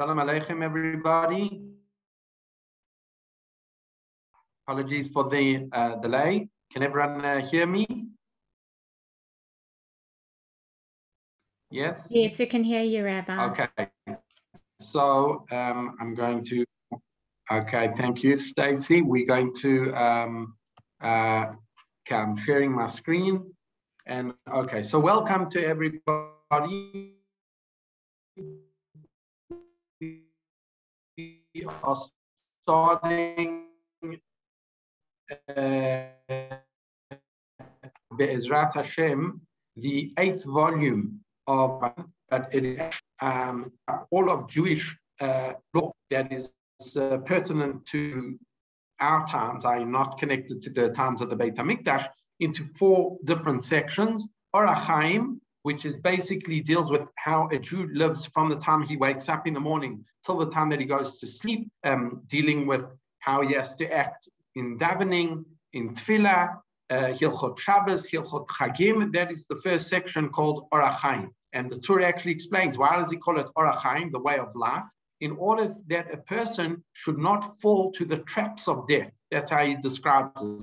Shalom Aleichem, everybody. Apologies for the uh, delay. Can everyone uh, hear me? Yes? Yes, we can hear you, Rabbi. Okay. So um, I'm going to, okay, thank you, Stacy. We're going to, um, uh, okay, I'm sharing my screen. And okay, so welcome to everybody. Are starting uh, Be'ezrat Hashem, the eighth volume of it is um, all of Jewish uh, law that is uh, pertinent to our times, i.e. not connected to the times of the Beit HaMikdash, into four different sections. Orach Chaim, which is basically deals with how a Jew lives from the time he wakes up in the morning till the time that he goes to sleep, um, dealing with how he has to act in davening, in tefillah, uh, Hilchot Shabbos, Hilchot Chagim. That is the first section called Orachaim. And the Torah actually explains why does he call it Orachaim, the way of life, in order that a person should not fall to the traps of death. That's how he describes it.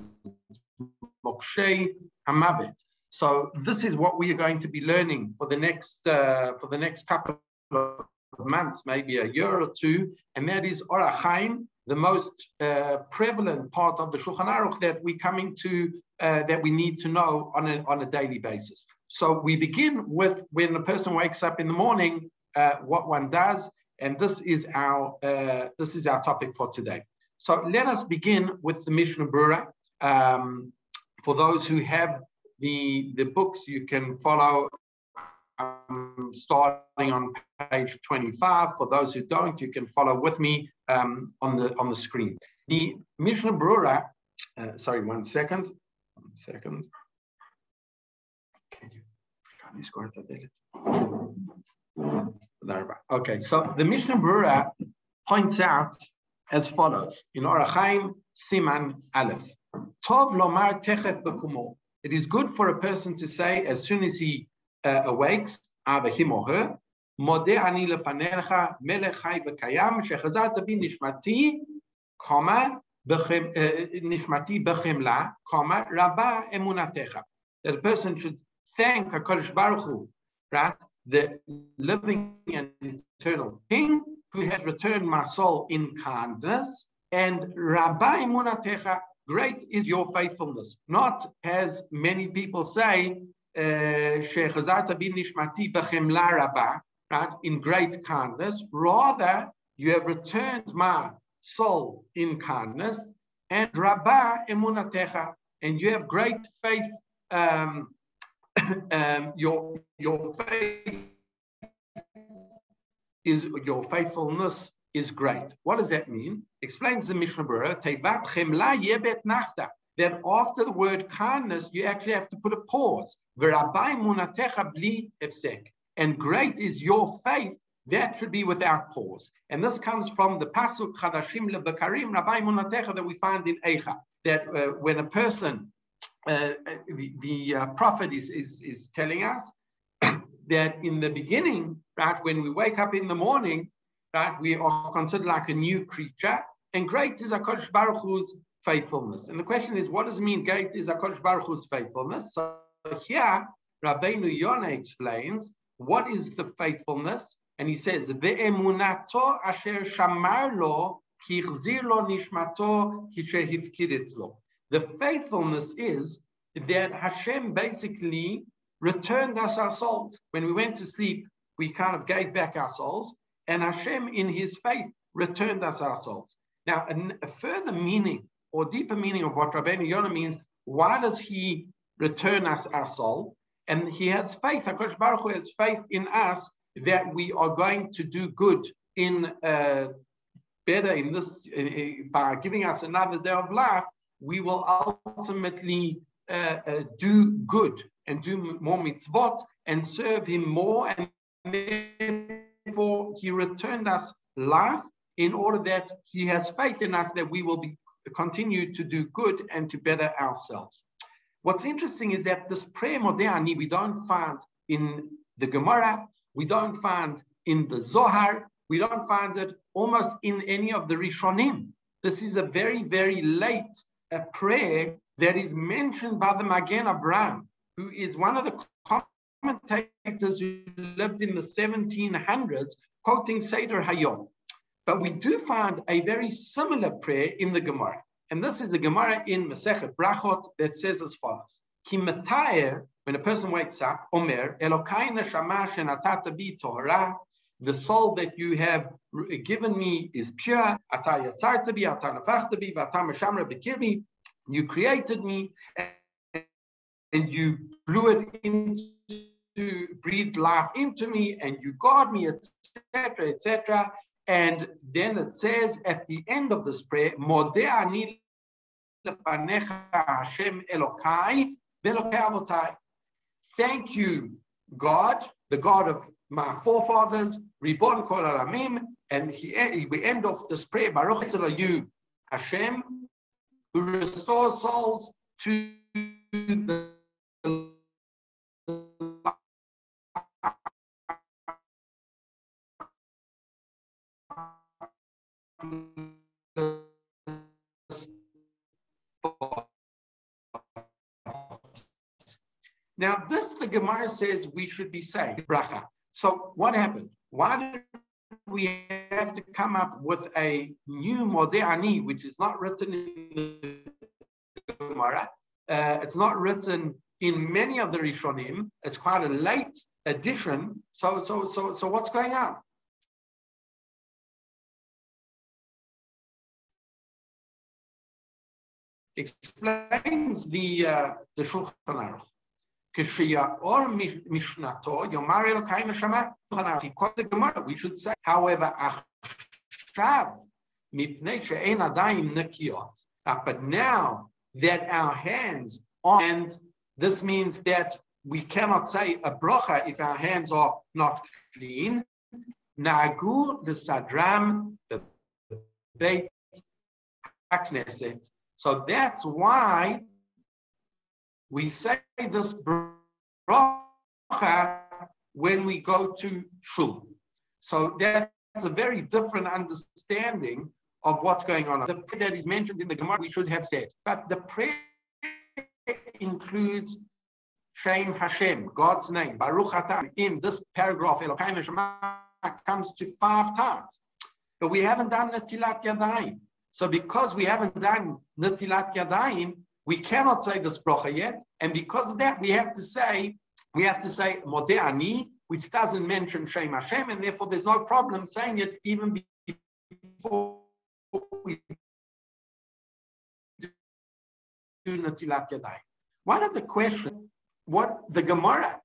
Mokshe Hamavet. So this is what we are going to be learning for the next uh, for the next couple of months, maybe a year or two, and that is Orach Chaim, the most uh, prevalent part of the Shulchan Aruch that we coming to uh, that we need to know on a, on a daily basis. So we begin with when a person wakes up in the morning, uh, what one does, and this is our uh, this is our topic for today. So let us begin with the Mishnah Berurah. Um, for those who have the the books, you can follow um, starting on page 25. For those who don't, you can follow with me um, on the on the screen. The Mishnah Berurah, uh, sorry, one second, one second. Can you, can you score Okay, so the Mishnah Berurah points out as follows in Orach Chaim Siman Aleph. Tov lomar techet bekumo. It is good for a person to say as soon as he uh, awakes, either him or her, מודה אני לפניך, מלך חי וקיים, שחזרת בי נשמתי, קומה, נשמתי בחמלה, קומה, רבה אמונתך. That a person should thank HaKadosh Baruch Hu, right? The living and eternal King who has returned my soul in kindness, and Rabba Emunatecha, great is your faithfulness. Not as many people say, Bechemla right, in great kindness. Rather, you have returned my soul in kindness, and Rabba Emunatecha, and you have great faith. Um, um, your your faith is your faithfulness is great. What does that mean? Explains the Mishnah Berurah, chemla yebet. That after the word kindness, you actually have to put a pause. V'rabai munatecha bli efsek. And great is your faith. That should be without pause. And this comes from the pasuk chadashim lebekarim rabai munatecha that we find in Eicha. That uh, when a person, uh, the, the uh, prophet is, is, is telling us that in the beginning, right, when we wake up in the morning, right, we are considered like a new creature, and great is HaKadosh Baruch Hu's faithfulness. And the question is, what does it mean, great is HaKadosh Baruch Hu's faithfulness? So here, Rabbeinu Yonah explains, what is the faithfulness? And he says, Ve'emunato asher shamar lo, lo nishmato lo. The faithfulness is that Hashem basically returned us our souls. When we went to sleep, we kind of gave back our souls, and Hashem, in his faith, returned us our souls. Now, a, further meaning or deeper meaning of what Rabbeinu Yonah means, why does he return us our soul? And he has faith, HaKadosh Baruch Hu has faith in us that we are going to do good in uh, better in this, uh, by giving us another day of life, we will ultimately uh, uh, do good and do more mitzvot and serve him more. And therefore, he returned us life in order that he has faith in us that we will be continue to do good and to better ourselves. What's interesting is that this prayer modani we don't find in the Gemara, we don't find in the Zohar, We don't find it almost in any of the Rishonim. This is a very, very late prayer that is mentioned by the Magen Avraham, who is one of the commentators who lived in the 1700s, quoting Seder Hayom. But we do find a very similar prayer in the Gemara. And this is a Gemara in Masechet Brachot that says as follows. Ki when a person wakes up, Omer, Elokai neshama shenatata bi Torah, the soul that you have given me is pure. You created me and you blew it into, breathed life into me and you guard me, etc., etc. And then it says at the end of this prayer, Thank you, God, the God of my forefathers, Ribon Kol Aramim, and he, eh, we end off this prayer, Baruch you, Hashem, who restores souls to the Now, this the Gemara says we should be saying bracha. So what happened? Why did we have to come up with a new Mode'ani, which is not written in the Gemara? Uh, it's not written in many of the Rishonim. It's quite a late addition. So, so, so, so what's going on? Explains the uh, the Shulchan Aruch. Or Mishnato, Yomar Elokai Neshama, he quotes the Gemara, we should say, however, Achshav, Mipnei She'en Adayim Nekiot. But now that our hands are, and this means that we cannot say a brocha if our hands are not clean. Nagu the Sadram, the Beit HaKnesset. So that's why we say this bracha when we go to shul. So that's a very different understanding of what's going on. The prayer that is mentioned in the Gemara, we should have said. But the prayer includes Shem Hashem, God's name, Baruch Atah. In this paragraph, Elokai Shema comes to five times. But we haven't done Natilat Yadayim. So because we haven't done Natilat Yadayim, we cannot say this bracha yet, and because of that, we have to say we have to say Mode'ani, which doesn't mention Shem Hashem, and therefore there's no problem saying it even before we do Natilat Yadayim. One of the questions, what the Gemara,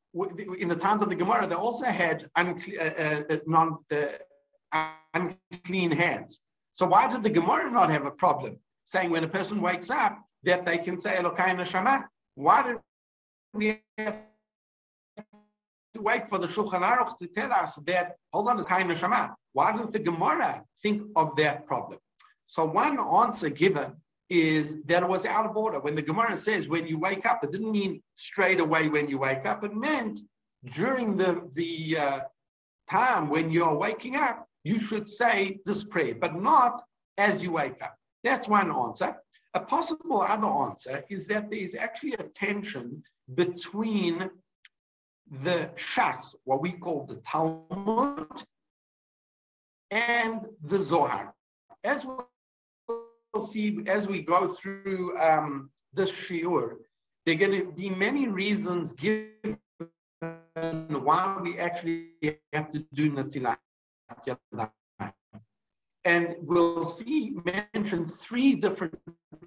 in the times of the Gemara, they also had uh, uh, non, uh, unclean hands. So why did the Gemara not have a problem saying when a person wakes up, that they can say Elokai Neshama. Why did we have to wait for the Shulchan Aruch to tell us that, hold on, Elokai Neshama? Why didn't the Gemara think of that problem? So one answer given is that it was out of order. When the Gemara says when you wake up, it didn't mean straight away when you wake up. It meant during the, the uh, time when you're waking up, you should say this prayer, but not as you wake up. That's one answer. A possible other answer is that there is actually a tension between the Shas, what we call the Talmud, and the Zohar. As we'll see as we go through um, this shiur, there are going to be many reasons given why we actually have to do Natilat and we'll see mentioned three different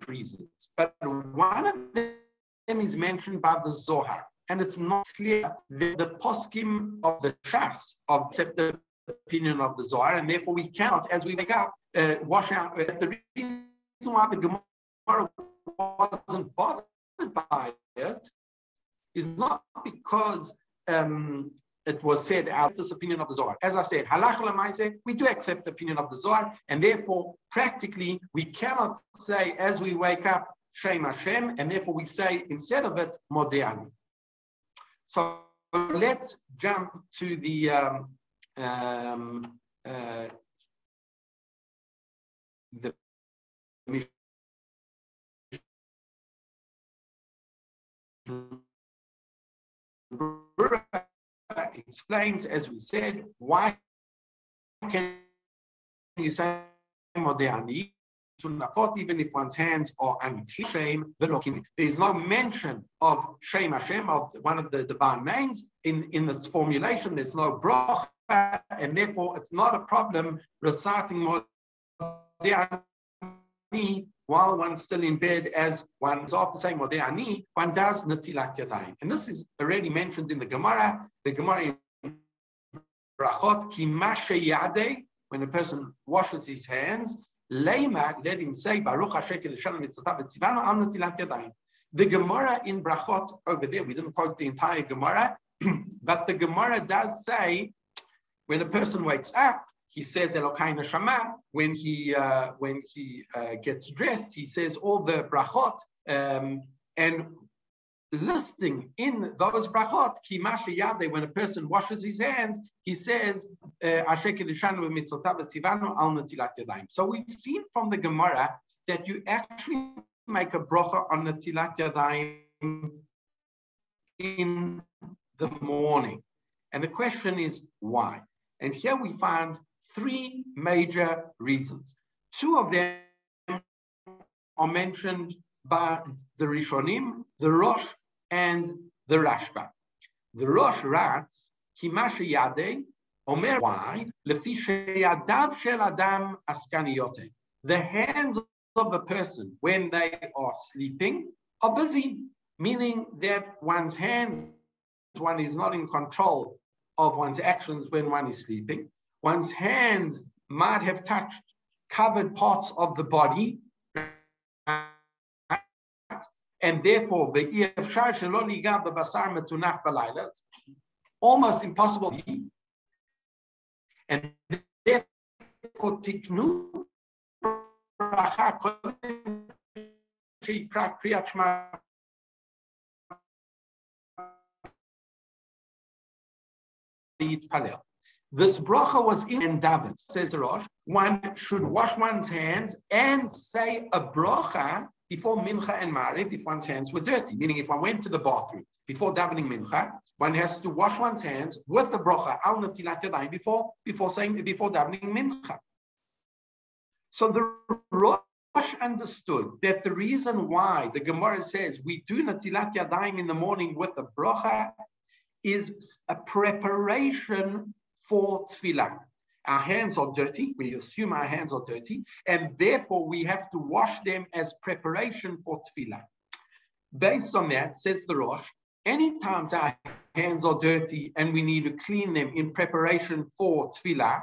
reasons, but one of them is mentioned by the Zohar, and it's not clear that the poskim of the Shas accept the opinion of the Zohar, and therefore we cannot, as we wake up, uh, wash out. Uh, the reason why the Gemara wasn't bothered by it is not because um, it was said out this opinion of the Zohar. As I said, halacha we do accept the opinion of the Zohar, and therefore, practically, we cannot say as we wake up, Shem Hashem, and therefore we say instead of it, Modeani. So let's jump to the um, um, uh, the explains, as we said, why can you say Modeani to Nafot, even if one's hands are unclean, there's no mention of Shem Hashem, of one of the divine names in, in its formulation. There's no bracha, and therefore it's not a problem reciting Modeani while one's still in bed, as one's after saying Modeani, one does Natilat Yadayim. And this is already mentioned in the Gemara. The Gemara in Brachot, Kimashe Yade, when a person washes his hands, Leima, let him say, Baruch Al Natilat Yadayim. The Gemara in Brachot over there, we didn't quote the entire Gemara, but the Gemara does say when a person wakes up, he says Elokai Neshama. When he uh, when he uh, gets dressed, he says all the brachot. Um, and listing in those brachot, kimashi yade, when a person washes his hands, he says, uh, So we've seen from the Gemara that you actually make a bracha on the tilat yadayim in the morning. And the question is why? And here we find three major reasons. Two of them are mentioned by the Rishonim, the Rosh, and the Rashba. The Rosh writes, Kimasha Yade, Omer why, Lefi Sheyadav Shel Adam Askaniyote. The hands of a person when they are sleeping are busy, meaning that one's hands, one is not in control of one's actions when one is sleeping. One's hand might have touched covered parts of the body, and therefore the almost impossible. And therefore tiknu this bracha was in David, says Rosh. One should wash one's hands and say a bracha before mincha and mariv if one's hands were dirty. Meaning, if one went to the bathroom before davening mincha, one has to wash one's hands with the bracha al yadayim before before saying before davening mincha. So the Rosh understood that the reason why the Gemara says we do natilat yadayim in the morning with the bracha is a preparation for tefillah. Our hands are dirty. We assume our hands are dirty, and therefore we have to wash them as preparation for tefillah. Based on that, says the Rosh, any times our hands are dirty and we need to clean them in preparation for tefillah,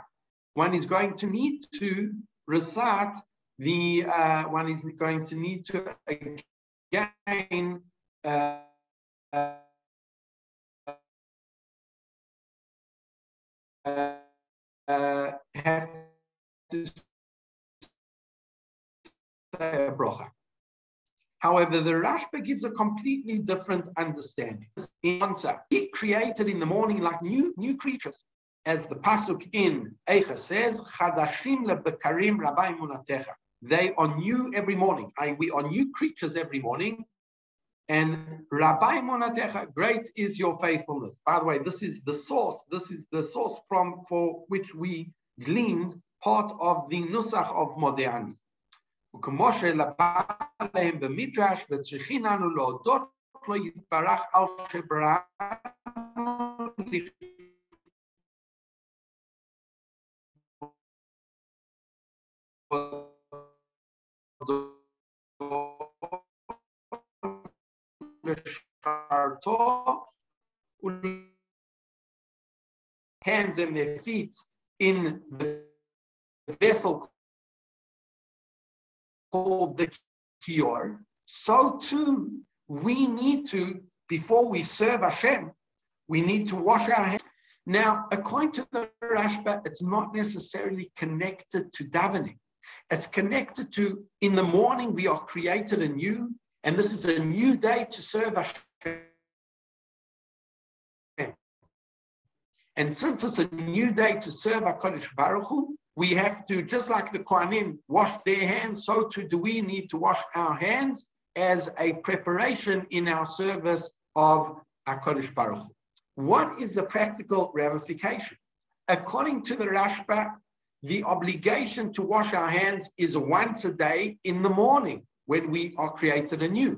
one is going to need to recite the, uh, one is going to need to again uh, uh, uh, have to say a bracha. However, the Rashba gives a completely different understanding. Answer: He created in the morning like new new creatures, as the pasuk in Eicha says, "Chadashim lebekarim rabbi munatecha." They are new every morning. I, we are new creatures every morning, and Rabbi Monatecha, great is your faithfulness. By the way, this is the source. This is the source from for which we gleaned part of the nusach of Modi'ani. על hands and their feet in the vessel called the kior, so too we need to, before we serve Hashem, we need to wash our hands. Now, according to the Rashba, it's not necessarily connected to davening. It's connected to in the morning we are created anew, and this is a new day to serve Hashem. And since it's a new day to serve HaKadosh Baruch Hu, we have to, just like the Kohanim wash their hands, so too do we need to wash our hands as a preparation in our service of HaKadosh Baruch Hu. what is the practical ramification? According to the Rashba, the obligation to wash our hands is once a day in the morning when we are created anew.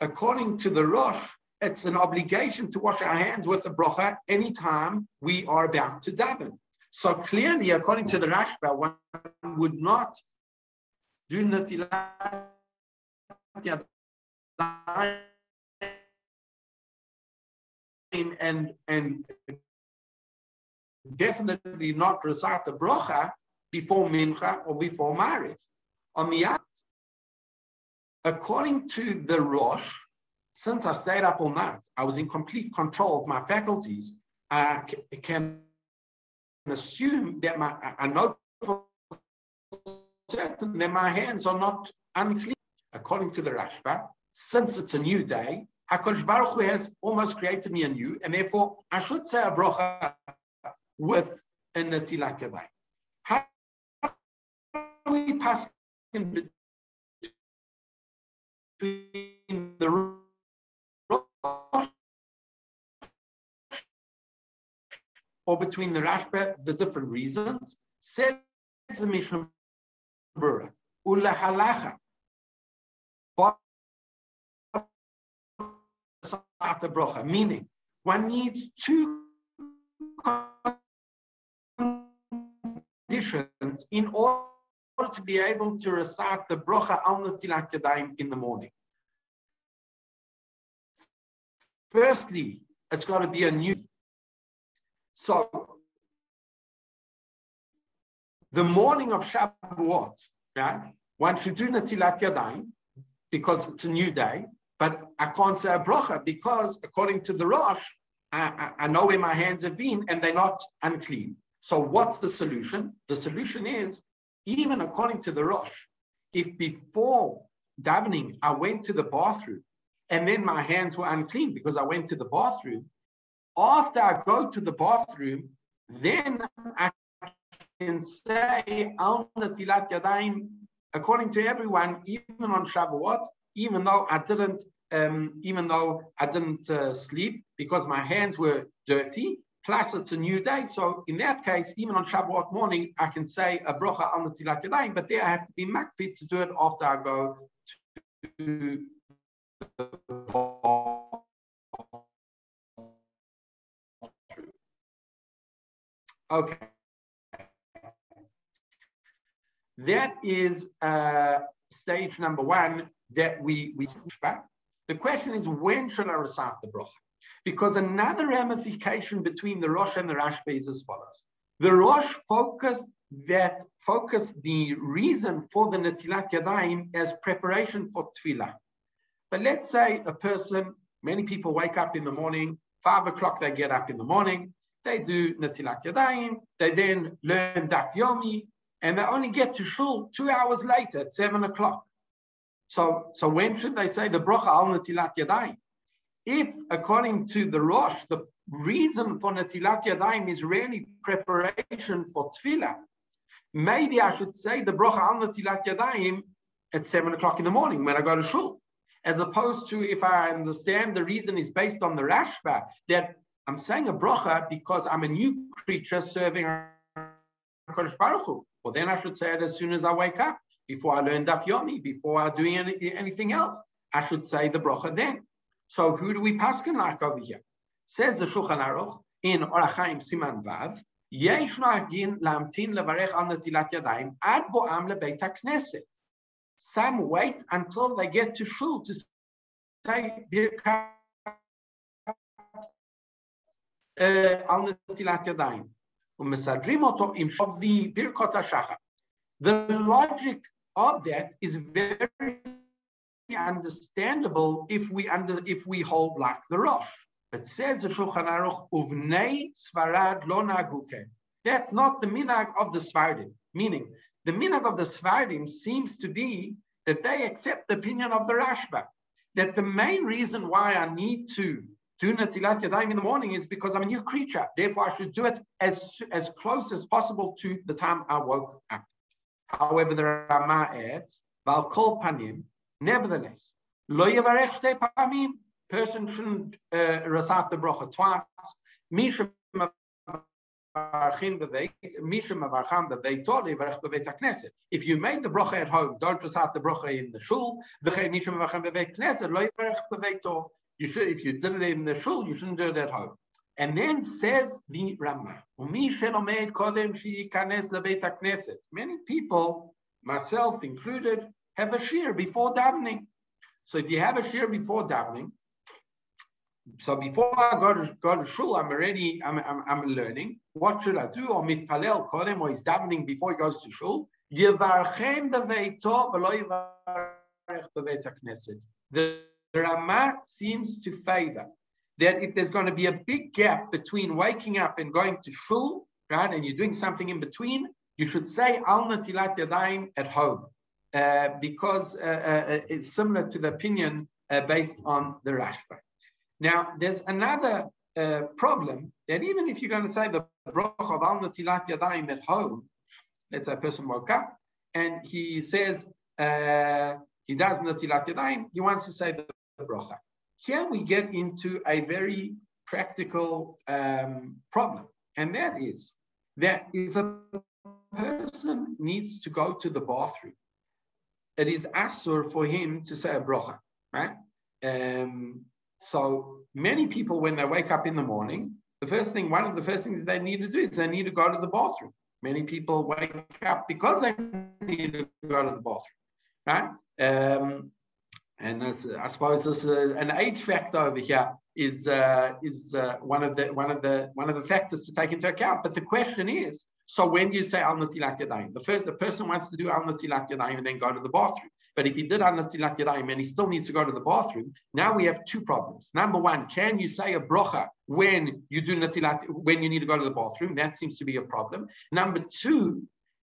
According to the Rosh, it's an obligation to wash our hands with the brocha anytime we are about to daven. So clearly, according to the Rashba, one would not do natilat and and definitely not recite the brocha before mincha or before marif. On the other, according to the Rosh, since I stayed up all night, I was in complete control of my faculties. I can assume that my I know for certain that my hands are not unclean. According to the Rashba, since it's a new day, HaKadosh Baruch Hu has almost created me anew, and therefore I should say a bracha with a Netilat. How do we pass in between the or between the Rashba, the different reasons, says the Mishnah Ula halacha, meaning one needs two conditions in order to be able to recite the bracha al natilat yadayim in the morning. Firstly, it's got to be a new. So, the morning of Shabbat, right? One should do natilat yadayim because it's a new day. But I can't say a bracha because according to the Rosh, I, I, I know where my hands have been and they're not unclean. So what's the solution? The solution is, even according to the Rosh, if before davening I went to the bathroom and then my hands were unclean because I went to the bathroom, after I go to the bathroom, then I can say, on the tilatya dynam, according to everyone, even on Shavuot, even though I didn't, um, even though I didn't uh, sleep because my hands were dirty. Plus, it's a new day. So in that case, even on Shabbat morning, I can say a brocha al netilat yadayim, but there I have to be makpid to do it after I go to Okay. That is uh, stage number one that we, we back. The question is, when should I recite the bracha? Because another ramification between the Rosh and the Rashba is as follows. The Rosh focused that focused the reason for the Natilat Yadayim as preparation for Tefillah. But let's say a person, many people wake up in the morning, five o'clock they get up in the morning, they do Natilat Yadayim, they then learn Daf Yomi, and they only get to shul two hours later at seven o'clock. So, so when should they say the bracha al natilat yadayim? If, according to the Rosh, the reason for natilat yadayim is really preparation for tefillah, maybe I should say the bracha al natilat yadayim at seven o'clock in the morning when I go to shul, as opposed to if I understand the reason is based on the Rashba that I'm saying a bracha because I'm a new creature serving Kodesh Baruch Hu. Well, then I should say it as soon as I wake up before I learn Daf Yomi, before I do any, anything else. I should say the bracha then. So who do we paskin like over here? Says the Shulchan Aruch in Orachaim Siman Vav, יש נוהגים להמתין לברך על נטילת ידיים עד בואם לבית הכנסת. Some wait until they get to shul to say ברכת על נטילת ידיים. ומסדרים אותו עם שוב ברכות השחר. The logic of that is very understandable if we under if we hold like the Rosh. But says the Shulchan Aruch, uvnei svarad lo naguke. That's not the minag of the Svardim. Meaning, the minag of the Svardim seems to be that they accept the opinion of the Rashba. That the main reason why I need to do Natilat Yadayim in the morning is because I'm a new creature. Therefore, I should do it as, as close as possible to the time I woke up. However, the Rama adds, Val kol panim, nevertheless, person shouldn't uh, recite the bracha twice, if you made the bracha at home, don't recite the bracha in the shul. You should, if you did it in the shul, you shouldn't do it at home. And then says the Rama, many people, myself included, have a shiur before davening. So if you have a shiur before davening, so before I go to go to shul, I'm already I'm, I'm, I'm learning. What should I do? Or mitpalel kodem, or he's davening before he goes to shul. Knesset. The Rama seems to favor that if there's going to be a big gap between waking up and going to shul, right, and you're doing something in between, you should say al natilat yadayim at home, because uh, uh, it's similar to the opinion uh, based on the Rashba. Now, there's another uh, problem that even if you're going to say the bracha of al natilat yadayim at home, let's say a person woke up and he says uh, he does natilat yadayim, he wants to say the bracha. Here we get into a very practical um, problem, and that is that if a person needs to go to the bathroom, it is asur for him to say a bracha, right? Um, so many people, when they wake up in the morning, the first thing, one of the first things they need to do is they need to go to the bathroom. Many people wake up because they need to go to the bathroom, right? Um, and I suppose this uh, an age factor over here is uh, is uh, one of the one of the one of the factors to take into account. But the question is, so when you say al natilat yadayim, the first the person wants to do al natilat yadayim and then go to the bathroom. But if he did al natilat yadayim and he still needs to go to the bathroom, now we have two problems. Number one, can you say a brocha when you do natilat when you need to go to the bathroom? That seems to be a problem. Number two,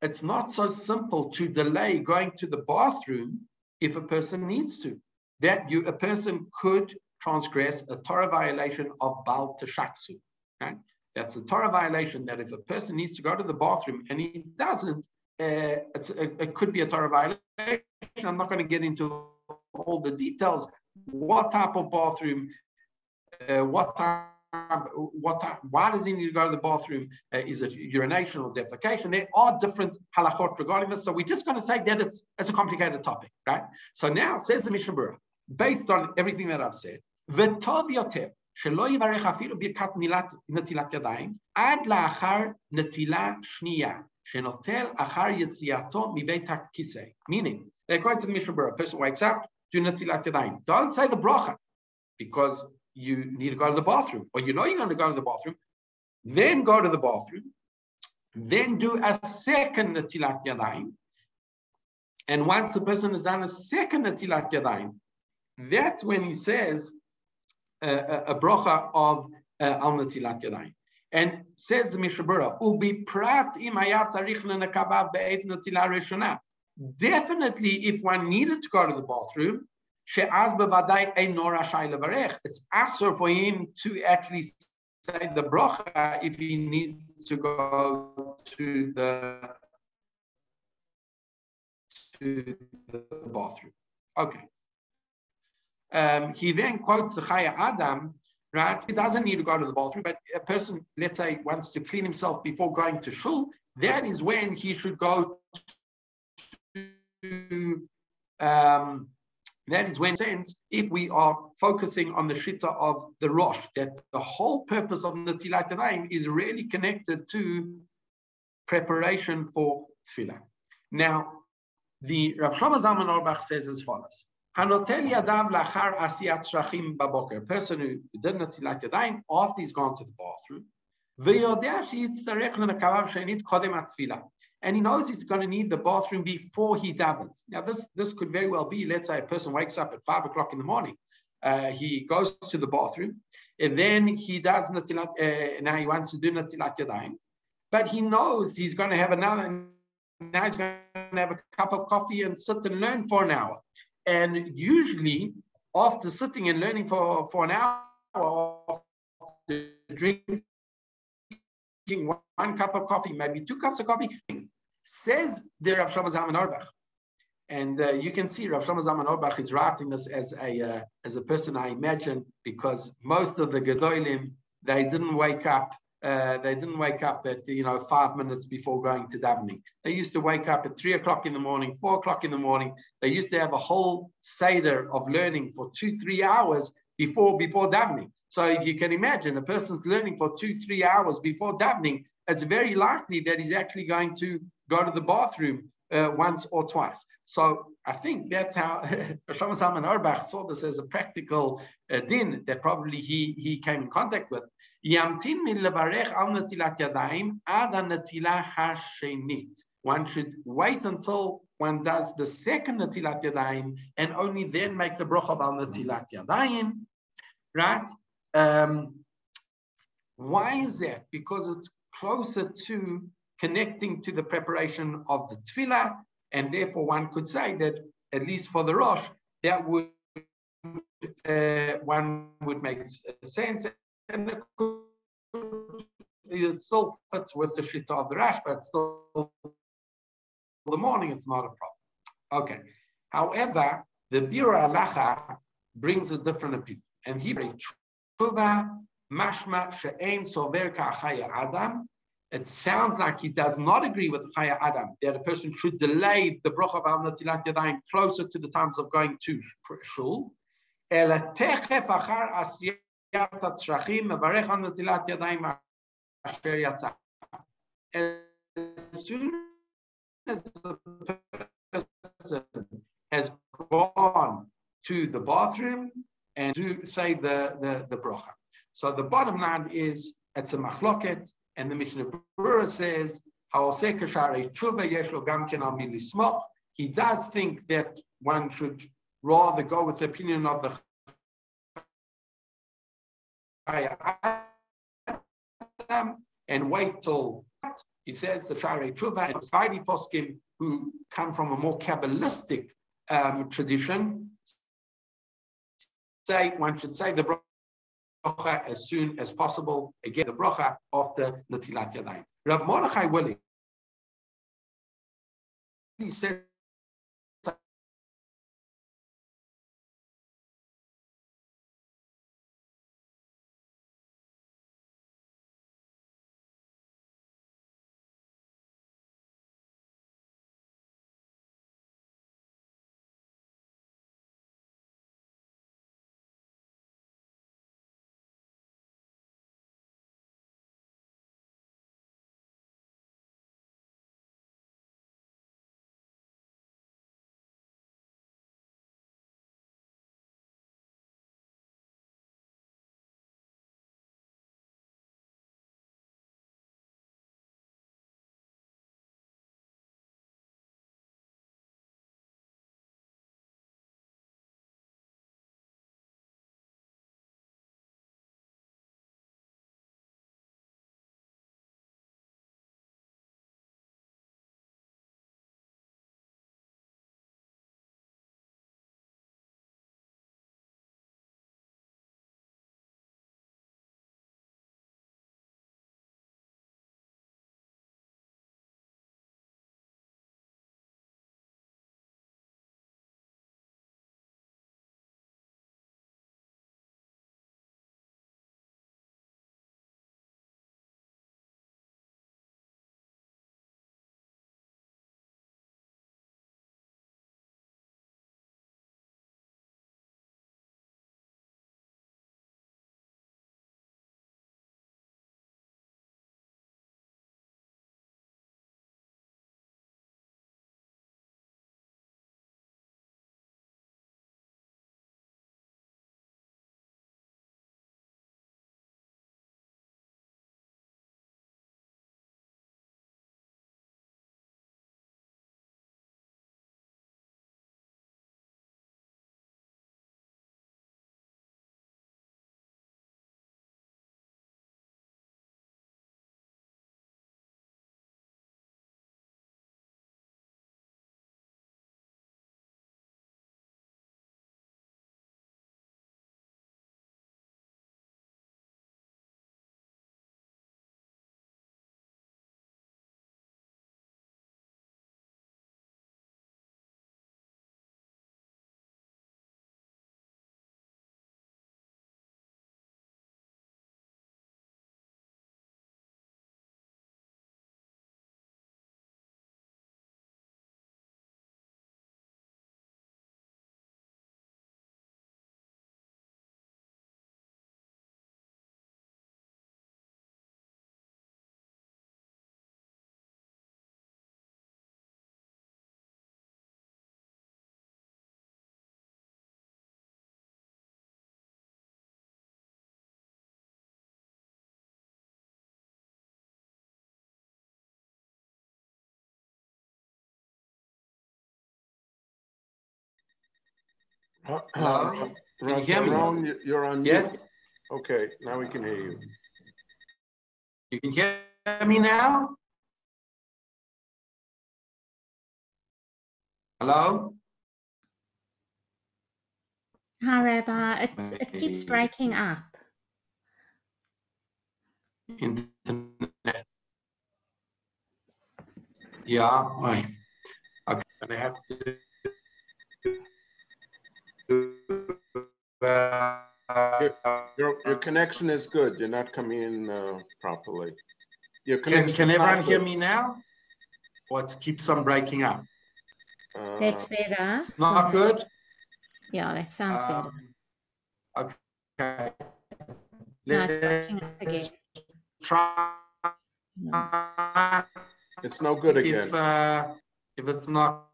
it's not so simple to delay going to the bathroom if a person needs to. That you a person could transgress a Torah violation of Bal Teshaktzu. Right? That's a Torah violation that if a person needs to go to the bathroom and he doesn't, uh, it could be a Torah violation. I'm not going to get into all the details. What type of bathroom? Uh, what time? What time, why does he need to go to the bathroom? Uh, is it urination or defecation? There are different halachot regarding this. So we're just going to say that it's, it's a complicated topic, right? So now says the Mishnah based on everything that I've said, v'tov yoter שלא יברך אפילו ברכת נטילת ידיים, עד לאחר נטילה שנייה, שנוטל אחר יציאתו מבית הכיסא. Meaning, according to the Mishnah Berurah, a person wakes up, do natilat yadayim. Don't say the bracha, because you need to go to the bathroom, or you know you're going to go to the bathroom, then go to the bathroom, then do a second natilat yadayim, and once a person has done a second natilat yadayim, that's when he says, a, a bracha of uh, al natilat yadayim. And says the Mishnah Berurah, "Ubi prat reshona." Definitely, if one needed to go to the bathroom, she'az bevadai ein nor levarech. It's asur for him to actually say the bracha if he needs to go to the to the bathroom. Okay. Um, he then quotes the Chayei Adam, right? He doesn't need to go to the bathroom, but a person, let's say, wants to clean himself before going to shul, that is when he should go to, um, that is when, sense, if we are focusing on the shita of the Rosh, that the whole purpose of the Tilat is really connected to preparation for tefillah. Now, the Rav Shlomo Zalman Auerbach says as follows. Hanotel yadav lachar asiyat shrachim baboker. Person who did natilat yadayim after he's gone to the bathroom. And he knows he's going to need the bathroom before he davens. Now, this, this could very well be, let's say a person wakes up at five o'clock in the morning. Uh, he goes to the bathroom, and then he does natilat, uh, now he wants to do natilat yadayim. But he knows he's going to have another, now he's going to have a cup of coffee and sit and learn for an hour. And usually, after sitting and learning for, for an hour, after drinking one cup of coffee, maybe two cups of coffee, says the Rav Shlomo Zalman Auerbach. And uh, you can see Rav Shlomo Zalman Auerbach is writing this as a uh, as a person I imagine because most of the Gedolim, they didn't wake up. Uh, they didn't wake up at you know five minutes before going to davening. They used to wake up at three o'clock in the morning, four o'clock in the morning. They used to have a whole seder of learning for two, three hours before before davening. So if you can imagine, a person's learning for two, three hours before davening, it's very likely that he's actually going to go to the bathroom uh, once or twice. So I think that's how Shlomo Zalman Auerbach saw this as a practical uh, din that probably he, he came in contact with. One should wait until one does the second natilat yadayim and only then make the bracha al natilat yadayim, right? Um, why is that? Because it's closer to connecting to the preparation of the tefillah, and therefore one could say that at least for the Rosh, that would uh, one would make sense, and it, could, it still fits with the shita of the Rash, but still the morning it's not a problem. Okay. However, the Biur Halacha brings a different opinion, and he brings mashma she'ein sover adam it sounds like he does not agree with Chayei Adam that a person should delay the bracha of Al Natilat Yadayim closer to the times of going to shul. As soon as the person has gone to the bathroom and to say the, the, the bracha. So the bottom line is it's a machloket and the Mishnah Berurah says, he does think that one should rather go with the opinion of the and wait till he says the Sha'arei Teshuva and Spidey Poskim, who come from a more Kabbalistic um, tradition, say one should say the bracha as soon as possible. Again, the bracha after Natilat Yadayim. Rav Mordechai Willig, he said Uh, uh, can you hear me? you're on mute. Yes. Okay, now we can hear you. You can hear me now? Hello? Hi, Rabbi. It's, it keeps breaking up. Internet. Yeah, I. I'm gonna have to. Your, your, your connection is good. You're not coming in uh, properly. Your Can, can everyone hear me now? What keeps on breaking up? Uh, That's better. Not good? Yeah, that sounds um, better. Okay. No, it's breaking up again. Try. It's no good again. If, uh, if it's not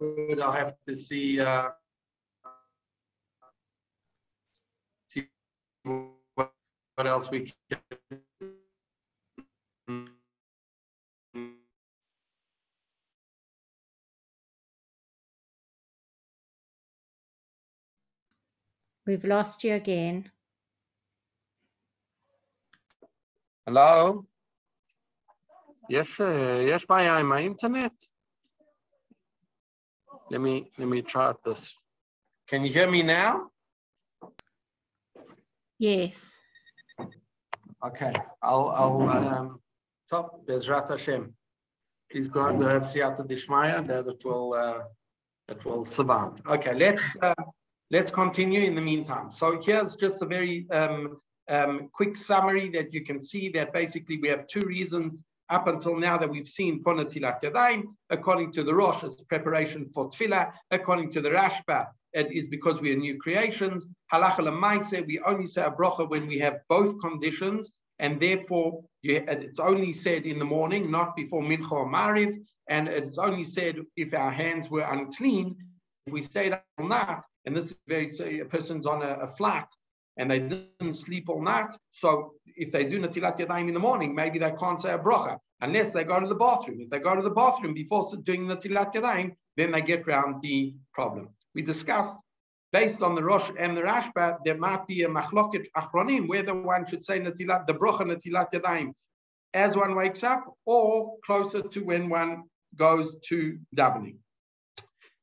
good, I'll have to see. Uh, what, what else we can. We've lost you again. Hello? Yes, uh, yes, my my internet. Let me let me try this. Can you hear me now? Yes. Okay, I'll I'll um, top Bezrat Hashem. Please God, we have Siyata Dishmaya that it will uh, it will survive. Okay, let's uh, let's continue in the meantime. So here's just a very um, um, quick summary that you can see that basically we have two reasons up until now that we've seen for Natilat Yadayim. According to the Rosh, it's preparation for Tefillah. According to the Rashba, it is because we are new creations. Halacha Lamaise, we only say a bracha when we have both conditions, and therefore you, it's only said in the morning, not before Mincha or Mariv, and it's only said if our hands were unclean. If we stayed up all night, and this is very, say a person's on a, a and they didn't sleep all night. So if they do Natilat Yadayim in the morning, maybe they can't say a bracha unless they go to the bathroom. If they go to the bathroom before doing Natilat Yadayim, then they get around the problem. We discussed based on the Rosh and the Rashba, there might be a machloket achronim, whether one should say Natilat, the bracha Natilat Yadayim as one wakes up or closer to when one goes to davening.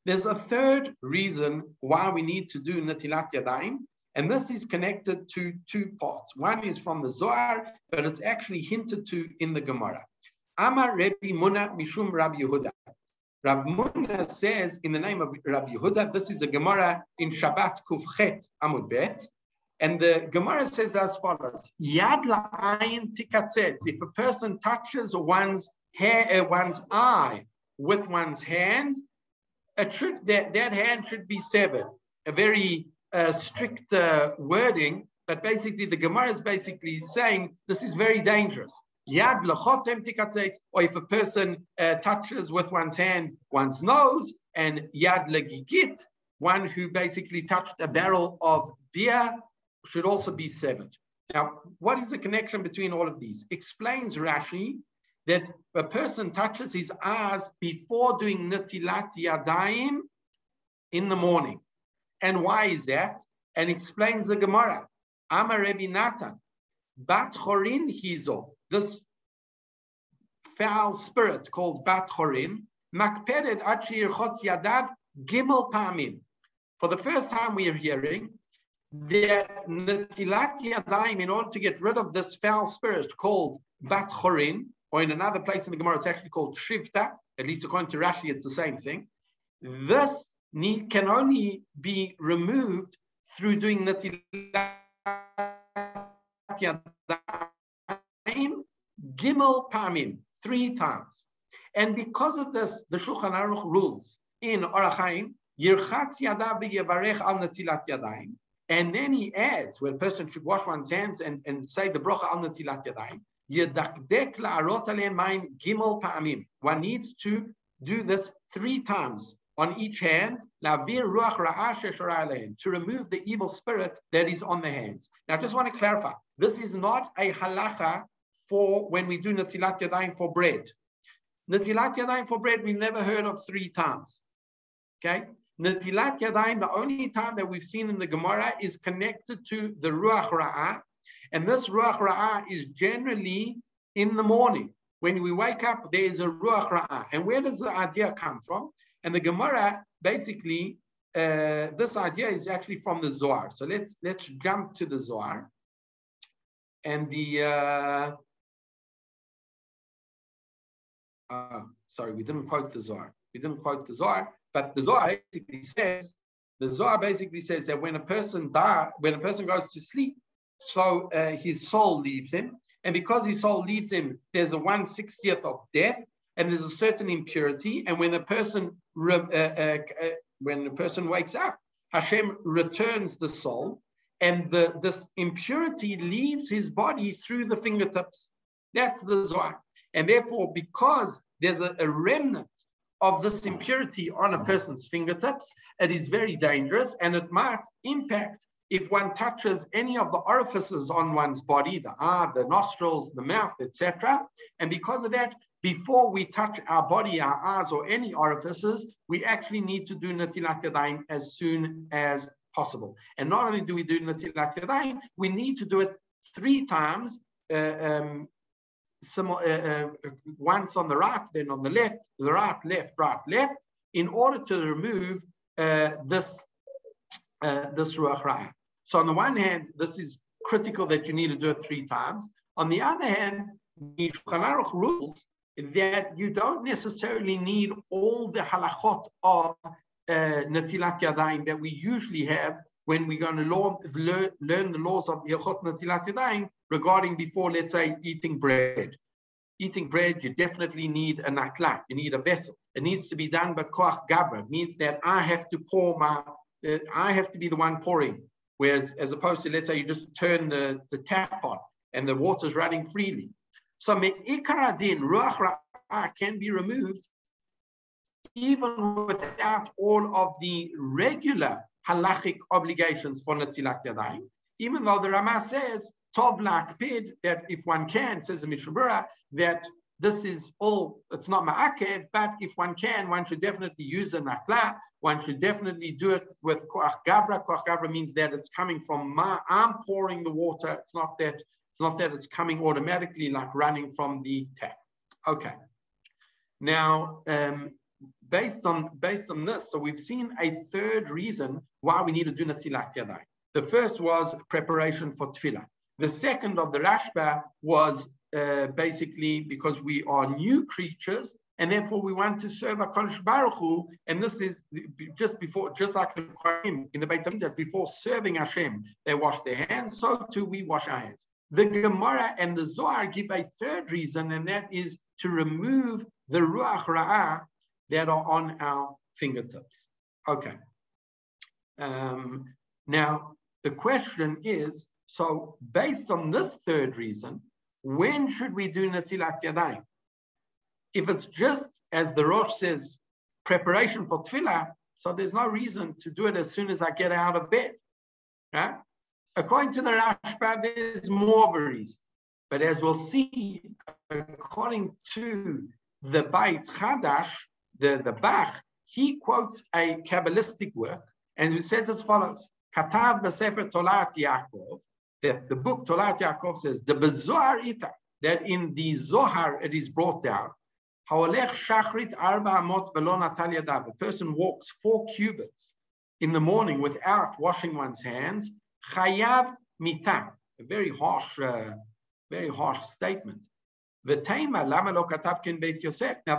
There's a third reason why we need to do Natilat Yadayim, and this is connected to two parts. One is from the Zohar, but it's actually hinted to in the Gemara. Amar Rebbe Muna Mishum Rabbi Yehuda. Rav Muna says in the name of Rabbi Yehuda, this is a Gemara in Shabbat Kufchet Amud Bet. And the Gemara says as follows: Yad la'ayin tikatzetz. If a person touches one's hair, uh, one's eye with one's hand, it should that, that hand should be severed. A very uh, strict uh, wording, but basically the Gemara is basically saying this is very dangerous. Yad lechotem tikatzeit, or if a person uh, touches with one's hand one's nose, and yad legigit, one who basically touched a barrel of beer, should also be severed. Now, what is the connection between all of these? Explains Rashi that a person touches his eyes before doing natilat yadayim in the morning. And why is that? And explains the Gemara. Amar Rebbe Natan, Bat Chorin Hizo, this foul spirit called Bat Chorin, Makpeded Achir Chotz Yadav Gimel Pamim. For the first time we are hearing that Natilat Yadayim, in order to get rid of this foul spirit called Bat Chorin, or in another place in the Gemara, it's actually called Shrivta, at least according to Rashi, it's the same thing. This need, can only be removed through doing natilat yadayim gimel pamim, three times. And because of this, the Shulchan Aruch rules in Orach Chaim, yirchatz yadav yevarech al natilat yadayim. And then he adds, where a person should wash one's hands and, and say the bracha al natilat yadayim, yedakdek la'arot alein gimel pa'amim. One needs to do this three times on each hand, to remove the evil spirit that is on the hands. Now, I just want to clarify, this is not a halacha for when we do natilat yadayim for bread. Natilat yadayim for bread, we've never heard of three times. Okay? Netilat Yadayim, the only time that we've seen in the Gemara is connected to the Ruach Ra'ah. And this Ruach Ra'ah is generally in the morning. When we wake up, there is a Ruach Ra'ah. And where does the idea come from? And the Gemara basically, uh, this idea is actually from the Zohar. So let's let's jump to the Zohar. And the uh, uh, sorry, we didn't quote the Zohar. We didn't quote the Zohar, but the Zohar basically says, the Zohar basically says that when a person dies, when a person goes to sleep, so uh, his soul leaves him. And because his soul leaves him, there's a 160th of death, and there's a certain impurity. And when a person uh, uh, uh, when the person wakes up, Hashem returns the soul, and the, this impurity leaves his body through the fingertips. That's the Zohar. And therefore, because there's a, a remnant of this impurity on a person's fingertips, it is very dangerous and it might impact if one touches any of the orifices on one's body, the eye, the nostrils, the mouth, etc. And because of that, before we touch our body, our eyes, or any orifices, we actually need to do Natilat Yadayim as soon as possible. And not only do we do Natilat Yadayim, we need to do it three times uh, um, some, uh, uh, once on the right, then on the left, the right, left, right, left, in order to remove uh, this uh, this ruach ra'ah. So on the one hand, this is critical that you need to do it three times. On the other hand, the rules that you don't necessarily need all the halachot of uh, Natilat Yadayim that we usually have when we're going to learn, learn the laws of Hilchot Natilat Yadayim regarding before, let's say, eating bread. Eating bread, you definitely need a nakla, you need a vessel. It needs to be done by koach gabra. Means that I have to pour my, uh, I have to be the one pouring. Whereas, as opposed to, let's say, you just turn the, the tap on and the water's running freely. So me'ikaradin, ruach ra'ah can be removed even without all of the regular halachic obligations for Natilat Yadayim, even though the Rama says Tov Lakpid, that if one can, says the Mishnah that this is all, it's not ma'akev, but if one can, one should definitely use a nakla. One should definitely do it with koach gabra. Koach gabra means that it's coming from ma. I'm pouring the water. It's not that it's not that it's coming automatically like running from the tap. Okay. Now, um, based on based on this, so we've seen a third reason why we need to do Nasilat Yadayim. The first was preparation for tefillah. The second of the Rashba was uh, basically because we are new creatures and therefore we want to serve a Kodesh Baruch Hu, and this is just before, just like the Kohen in the Beit HaMikdash, before serving Hashem, they wash their hands, so too we wash our hands. The Gemara and the Zohar give a third reason, and that is to remove the Ruach Ra'ah that are on our fingertips. Okay. Um, now, the question is, so based on this third reason, when should we do Natilat Yadayim? If it's just, as the Rosh says, preparation for Tefillah, so there's no reason to do it as soon as I get out of bed. Right? According to the Rashba, there's more of a reason. But as we'll see, according to the Beit Chadash, the, the Bach, he quotes a Kabbalistic work and he says as follows, Katav B'Sefer Yaakov, that the book Tolat Yaakov says, the Bezoar Ita, that in the Zohar it is brought down, a person walks four cubits in the morning without washing one's hands, Chayav Mita, a very harsh, uh, very harsh statement. Now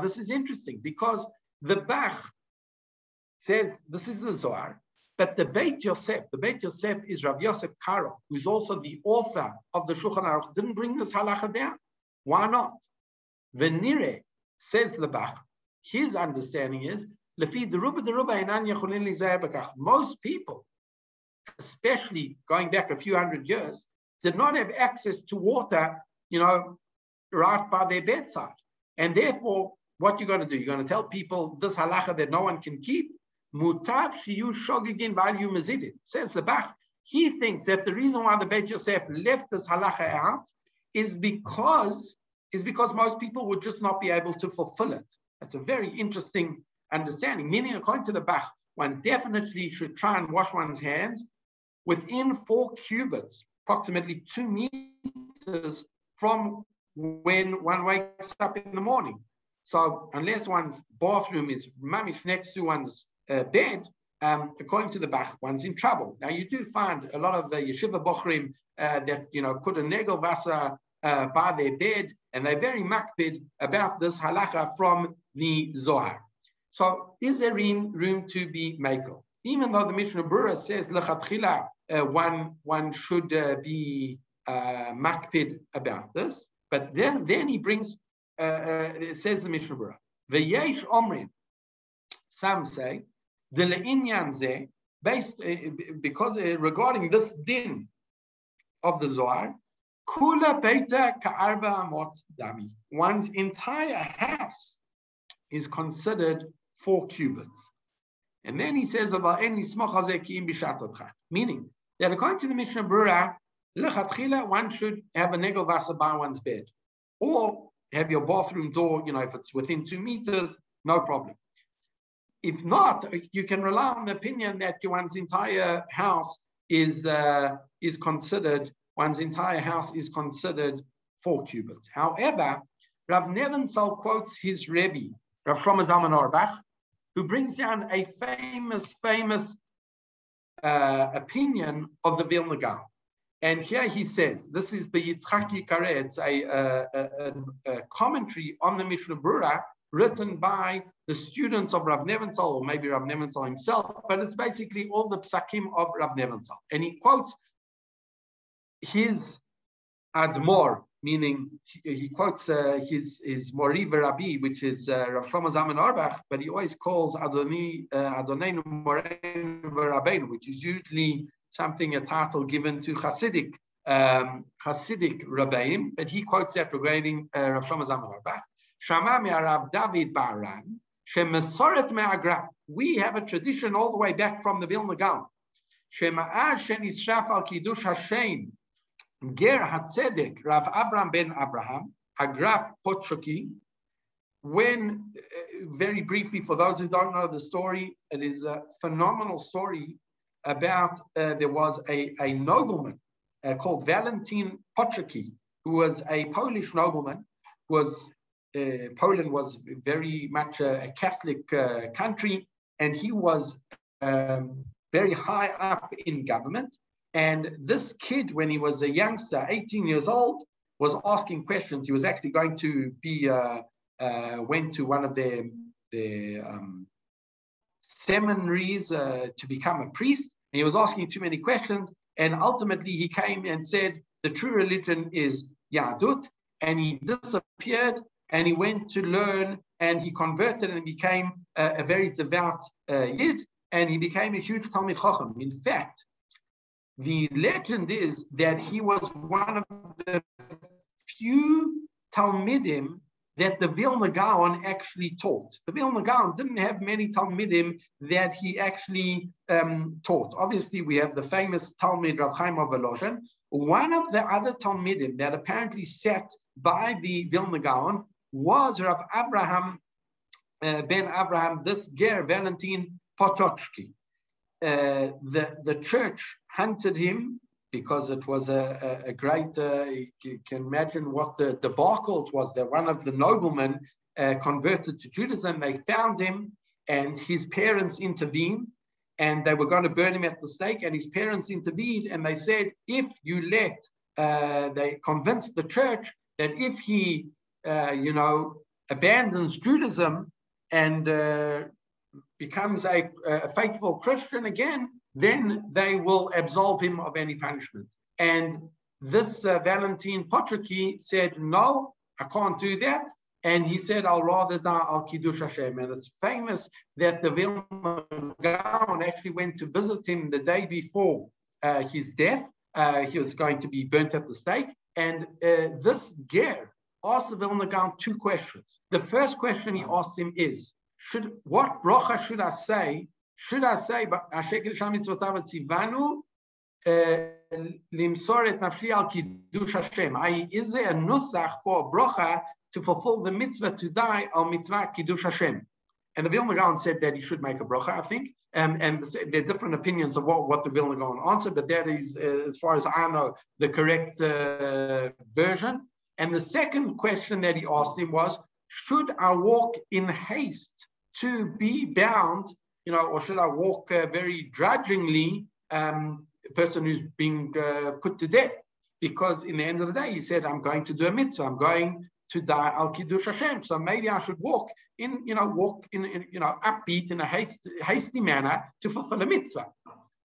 this is interesting because the Bach says this is the Zohar, but the Beit Yosef, the Beit Yosef is Rav Yosef Karo, who is also the author of the Shulchan Aruch, didn't bring this halacha down. Why not? Venire says the Bach. His understanding is most people, especially going back a few hundred years, did not have access to water, you know, right by their bedside. And therefore, what you're going to do, you're going to tell people this halacha that no one can keep. Mutav shiyu shogigin value mazidin. Says the Bach. He thinks that the reason why the Beit Yosef left this halacha out is because is because most people would just not be able to fulfill it. That's a very interesting understanding. Meaning, according to the Bach, one definitely should try and wash one's hands within four cubits, approximately two meters from when one wakes up in the morning. So unless one's bathroom is mamish next to one's uh, bed, um, according to the Bach, one's in trouble. Now you do find a lot of the yeshiva bochrim uh, that you know put a negel vasa uh, by their bed, and they're very makpid about this halacha from the Zohar. So is there room to be makel? Even though the Mishnah Berurah says lechatchila, uh, one one should uh, be uh, makpid about this, but then then he brings uh, uh, it says the Mishnah Berurah, yesh omrin. Some say the ze, based uh, because uh, regarding this din of the Zohar, kula beita ka'arba amot dami. One's entire house is considered four cubits. And then he says about any meaning that according to the Mishnah Berurah, one should have a negel vasa by one's bed, or have your bathroom door. You know, if it's within two meters, no problem. If not, you can rely on the opinion that one's entire house is uh, is considered one's entire house is considered four cubits. However, Rav Nebenzahl quotes his Rebbe, Rav Shlomo Zalman Auerbach, who brings down a famous, famous uh, opinion of the Vilna Gaon. And here he says, this is the Yitzchak Yekare, it's a, a, a, a, commentary on the Mishnah Berurah written by the students of Rav Nebenzahl, or maybe Rav Nebenzahl himself, but it's basically all the psakim of Rav Nebenzahl. And he quotes his Admor, meaning he, quotes uh, his his Mori Rabbi, which is uh, Rav Shlomo Zalman Auerbach, but he always calls Adoni uh, Adoneinu Moreinu which is usually something a title given to Hasidic um, Hasidic Rabbeim, but he quotes that regarding uh, Rav Shlomo Zalman Auerbach. Shama Rav David Baran, Shemesoret Me'agra. We have a tradition all the way back from the Vilna Gaon. Shema'ad Shenishraf al Kiddush Hashem Ger Hatzedek, Rav Avram ben Abraham, Hagraf Potocki, when, uh, very briefly, for those who don't know the story, it is a phenomenal story about uh, there was a, a nobleman uh, called Valentin Potocki, who was a Polish nobleman, was Poland was very much a, Catholic uh, country, and he was um, very high up in government. And this kid, when he was a youngster, 18 years old, was asking questions. He was actually going to be, uh, uh, went to one of their, their um, seminaries uh, to become a priest. And he was asking too many questions. And ultimately, he came and said, the true religion is Yahudut. And he disappeared and he went to learn and he converted and became a, a very devout uh, Yid. And he became a huge Talmid Chacham. In fact, the legend is that he was one of the few Talmidim that the Vilna Gaon actually taught. The Vilna Gaon didn't have many Talmidim that he actually um, taught. Obviously, we have the famous Talmid Rav Chaim of Volozhin. One of the other Talmidim that apparently sat by the Vilna Gaon was Rav Abraham uh, ben Abraham, this Ger Valentin Potocki. Uh, the, the church hunted him because it was a, a, a great, uh, you can imagine what the debacle it was that one of the noblemen uh, converted to Judaism. They found him and his parents intervened and they were going to burn him at the stake. And his parents intervened and they said, if you let, uh, they convinced the church that if he, uh, you know, abandons Judaism and uh, becomes a, a faithful Christian again, then they will absolve him of any punishment. And this uh, Valentin Potocki said, no, I can't do that. And he said, I'll rather die al Kiddush Hashem. And it's famous that the Vilna Gaon actually went to visit him the day before uh, his death. Uh, he was going to be burnt at the stake. And uh, this Ger asked the Vilna Gaon two questions. The first question he asked him is, should what bracha should I say? Should I say Hashekel Shal Mitzvotav Tzivanu Limsor et Nafshi al Kiddush Hashem? Is there a nusach for a bracha to fulfill the mitzvah to die al mitzvah Kiddush Hashem? and the Vilna Gaon said that he should make a bracha, I think. Um, and there are different opinions of what, what the Vilna Gaon answered, but that is, uh, as far as I know, the correct uh, version. And the second question that he asked him was, should I walk in haste to be bound, you know, or should I walk uh, very drudgingly, um, a person who's being uh, put to death? Because in the end of the day, he said, I'm going to do a mitzvah, I'm going to die al kiddush Hashem. So maybe I should walk in, you know, walk in, in you know, upbeat in a hasty, hasty manner to fulfill a mitzvah.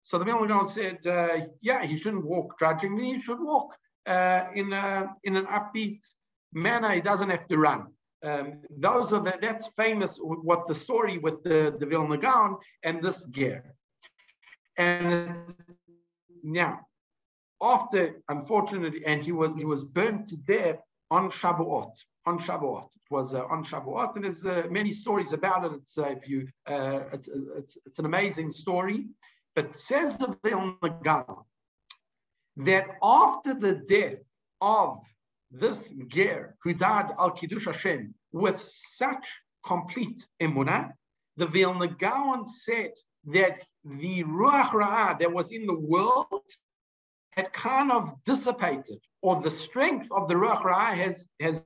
So the Vilna said, uh, yeah, he shouldn't walk drudgingly. He should walk uh, in a, in an upbeat manner. He doesn't have to run. Um, those are the, that's famous. What the story with the the Vilna Gaon and this gear. And now, after unfortunately, and he was he was burned to death on Shavuot. On Shavuot, it was uh, on Shavuot, and there's uh, many stories about it. It's uh, if you, uh, it's, it's it's an amazing story. But says the Vilna Gaon that after the death of this ger who died al kiddush Hashem with such complete emunah, the Vilna Gaon said that the ruach ra'ah that was in the world had kind of dissipated, or the strength of the ruach ra'ah has has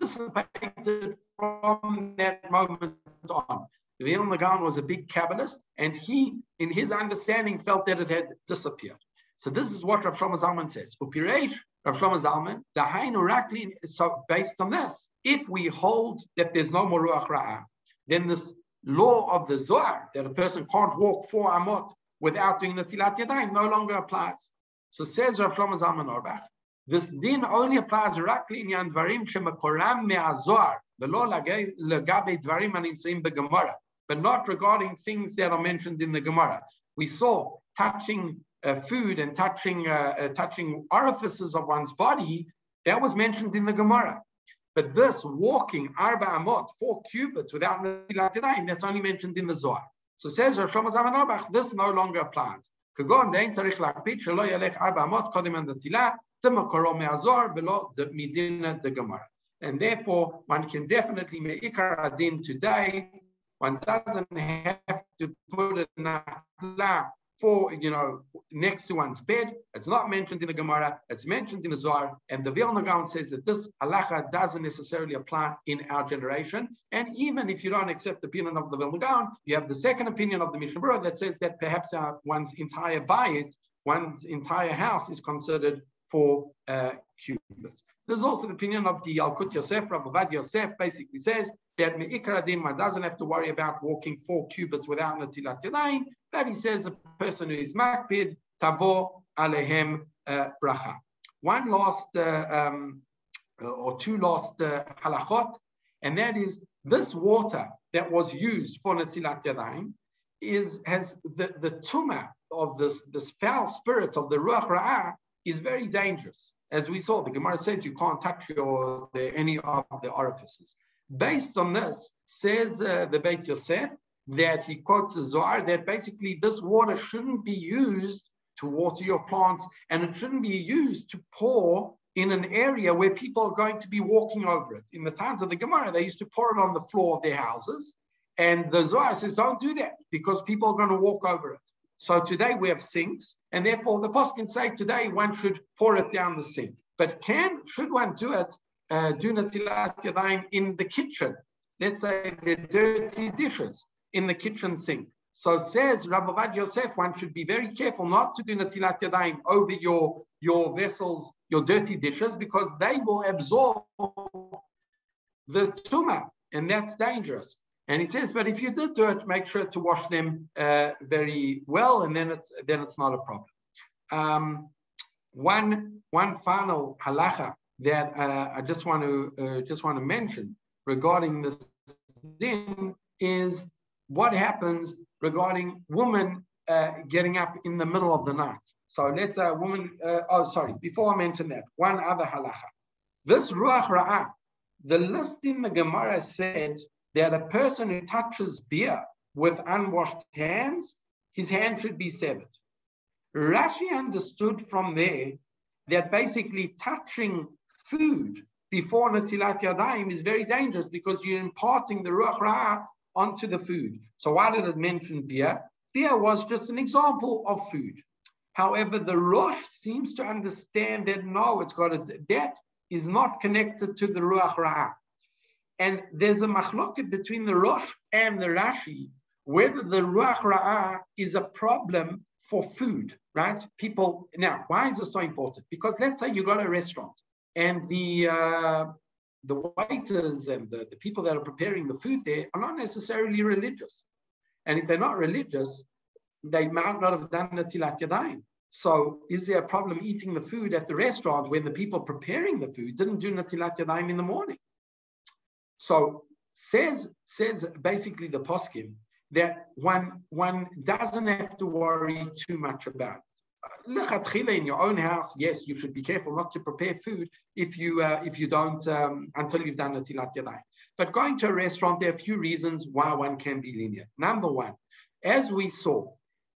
dissipated from that moment on. The Vilna Gaon was a big Kabbalist, and he, in his understanding, felt that it had disappeared. So this is what Rav Shlomo Zalman says. Rav Shlomo Zalman, the Hainu Raklin is so based on this. If we hold that there's no more Ruach Ra'ah, then this law of the Zohar, that a person can't walk four Amot without doing the Tilat Yadayim, no longer applies. So says Rav Shlomo Zalman Auerbach, this din only applies directly in Yandvarim Shemakoram Me'azohar, the law legabe Dvarim Aninseim Begemara, but not regarding things that are mentioned in the Gemara. We saw touching uh, food and touching, uh, uh, touching orifices of one's body, that was mentioned in the Gemara. But this walking arba amot, four cubits without nesilat that's only mentioned in the Zohar. So says Rav Shlomo Zalman Auerbach, this no longer applies. כגון דאין צריך להקפיד שלא ילך ארבע אמות the הנטילה, זה מקורו מהזוהר ולא the דגמרא. And therefore, one can definitely make Ikar Adin today. One doesn't have to put a akla for, you know, next to one's bed. It's not mentioned in the Gemara, it's mentioned in the Zohar. And the Vilna Gaon says that this halacha doesn't necessarily apply in our generation. And even if you don't accept the opinion of the Vilna Gaon, you have the second opinion of the Mishnah Berurah that says that perhaps our, one's entire bayit, one's entire house is considered for uh, cubits. There's also the opinion of the Yalkut Yosef, Rabbi Yosef basically says that Me'ikar one doesn't have to worry about walking four cubits without Natilat Yadayim, but he says a person who is Makpid, Tavo Alehem uh, Bracha. One last uh, um, or two last uh, halachot, and that is this water that was used for Natilat Yadayim is has the, the tumah of this, this foul spirit of the Ruach Ra'ah is very dangerous. As we saw, the Gemara says you can't touch your, the, any of the orifices. Based on this, says uh, the Beit Yosef that he quotes the Zohar that basically this water shouldn't be used to water your plants and it shouldn't be used to pour in an area where people are going to be walking over it. In the times of the Gemara, they used to pour it on the floor of their houses. And the Zohar says, don't do that because people are going to walk over it. So today we have sinks, and therefore the post can say today one should pour it down the sink. But can should one do it uh, do natilat yadayim in the kitchen? Let's say the dirty dishes in the kitchen sink. So says Rabbi Yosef, one should be very careful not to do natilat yadayim over your your vessels, your dirty dishes, because they will absorb the tumah, and that's dangerous. And he says, but if you did do it, make sure to wash them uh, very well, and then it's then it's not a problem. Um, one one final halacha that uh, I just want to uh, just want to mention regarding this din is what happens regarding women uh, getting up in the middle of the night. So let's say a woman. Uh, oh, sorry. Before I mention that, one other halacha. This ruach ra'ah, the list in the Gemara said that a person who touches beer with unwashed hands, his hand should be severed. Rashi understood from there that basically touching food before Natilat Yadayim is very dangerous because you're imparting the Ruach Ra'ah onto the food. So why did it mention beer? Beer was just an example of food. However, the Rosh seems to understand that no, it's got a, that is not connected to the Ruach Ra'ah. And there's a machloket between the Rosh and the Rashi, whether the Ruach Ra'ah is a problem for food, right? People, now, why is this so important? Because let's say you got a restaurant and the uh, the waiters and the, the people that are preparing the food there are not necessarily religious. And if they're not religious, they might not have done Natilat Yadayim. So is there a problem eating the food at the restaurant when the people preparing the food didn't do Natilat Yadayim in the morning? So says, says basically the poskim that one, one doesn't have to worry too much about in your own house, yes, you should be careful not to prepare food if you uh, if you don't um, until you've done natilat yadayim. But going to a restaurant, there are a few reasons why one can be lenient. Number one, as we saw,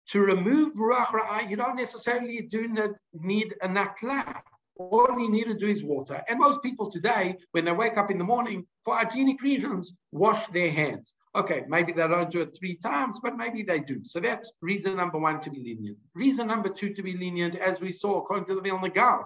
to remove ruach ra'ah, you don't necessarily do not need a nakla. All you need to do is water. And most people today, when they wake up in the morning, for hygienic reasons, wash their hands. Okay, maybe they don't do it three times, but maybe they do. So that's reason number one to be lenient. Reason number two to be lenient, as we saw according to the Vilna Gaon,